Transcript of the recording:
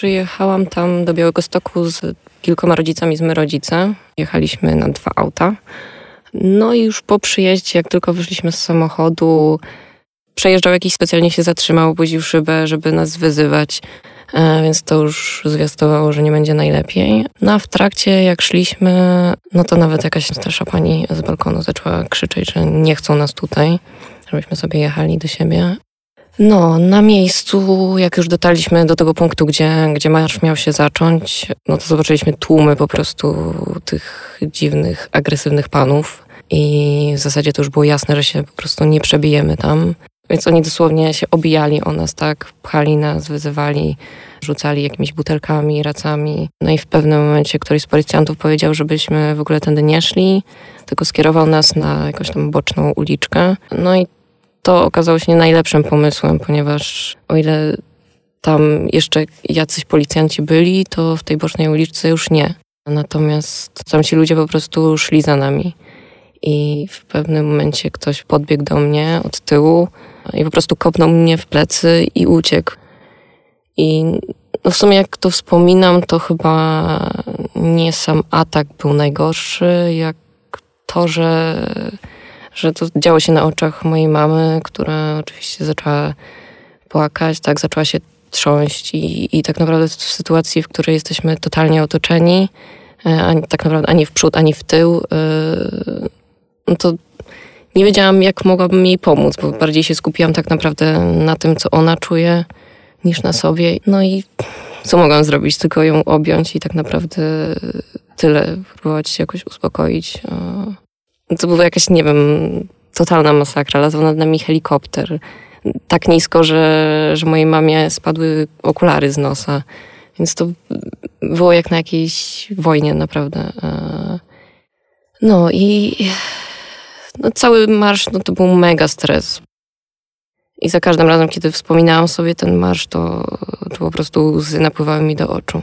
przyjechałam tam do Białego Stoku z kilkoma rodzicami z my rodzice. Jechaliśmy na dwa auta. No i już po przyjeździe, jak tylko wyszliśmy z samochodu, przejeżdżał jakiś specjalnie się zatrzymał, budził szybę, żeby nas wyzywać. E, więc to już zwiastowało, że nie będzie najlepiej. No a w trakcie, jak szliśmy, no to nawet jakaś starsza pani z balkonu zaczęła krzyczeć, że nie chcą nas tutaj, żebyśmy sobie jechali do siebie. No, na miejscu, jak już dotarliśmy do tego punktu, gdzie, gdzie marsz miał się zacząć, no to zobaczyliśmy tłumy po prostu tych dziwnych, agresywnych panów. I w zasadzie to już było jasne, że się po prostu nie przebijemy tam. Więc oni dosłownie się obijali o nas, tak? Pchali nas, wyzywali, rzucali jakimiś butelkami, racami. No i w pewnym momencie któryś z policjantów powiedział, żebyśmy w ogóle tędy nie szli, tylko skierował nas na jakąś tam boczną uliczkę. No i to okazało się nie najlepszym pomysłem, ponieważ o ile tam jeszcze jacyś policjanci byli, to w tej bocznej uliczce już nie. Natomiast tam ci ludzie po prostu szli za nami. I w pewnym momencie ktoś podbiegł do mnie od tyłu i po prostu kopnął mnie w plecy i uciekł. I no w sumie jak to wspominam, to chyba nie sam atak był najgorszy, jak to, że że to działo się na oczach mojej mamy, która oczywiście zaczęła płakać, tak, zaczęła się trząść i, i tak naprawdę w sytuacji, w której jesteśmy totalnie otoczeni, e, ani, tak naprawdę ani w przód, ani w tył, yy, to nie wiedziałam, jak mogłabym jej pomóc, bo bardziej się skupiłam tak naprawdę na tym, co ona czuje, niż na sobie. No i co mogłam zrobić? Tylko ją objąć i tak naprawdę tyle, próbować się jakoś uspokoić. To była jakaś, nie wiem, totalna masakra. Latał nad nami helikopter. Tak nisko, że, że mojej mamie spadły okulary z nosa. Więc to było jak na jakiejś wojnie, naprawdę. E, no i no, cały marsz no, to był mega stres. I za każdym razem, kiedy wspominałam sobie ten marsz, to, to po prostu łzy napływały mi do oczu.